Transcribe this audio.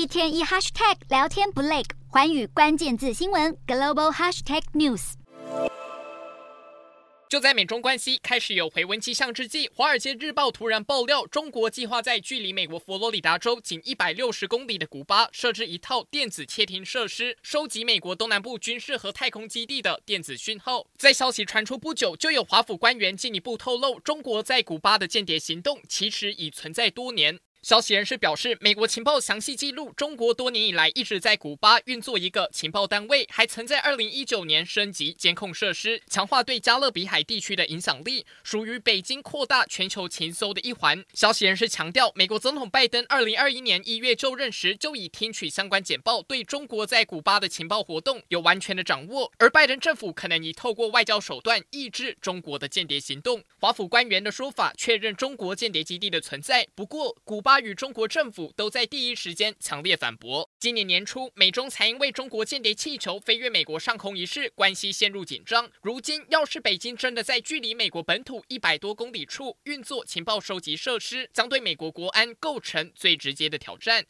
一天一 hashtag 聊天不累，寰宇关键字新闻 global hashtag news。就在美中关系开始有回温迹象之际，《华尔街日报》突然爆料，中国计划在距离美国佛罗里达州仅一百六十公里的古巴设置一套电子窃听设施，收集美国东南部军事和太空基地的电子讯号。在消息传出不久，就有华府官员进一步透露，中国在古巴的间谍行动其实已存在多年。消息人士表示，美国情报详细记录，中国多年以来一直在古巴运作一个情报单位，还曾在2019年升级监控设施，强化对加勒比海地区的影响力，属于北京扩大全球情搜的一环。消息人士强调，美国总统拜登2021年1月就任时就已听取相关简报，对中国在古巴的情报活动有完全的掌握，而拜登政府可能已透过外交手段抑制中国的间谍行动。华府官员的说法确认中国间谍基地的存在，不过古巴。他与中国政府都在第一时间强烈反驳。今年年初，美中才因为中国间谍气球飞越美国上空一事，关系陷入紧张。如今，要是北京真的在距离美国本土一百多公里处运作情报收集设施，将对美国国安构成最直接的挑战。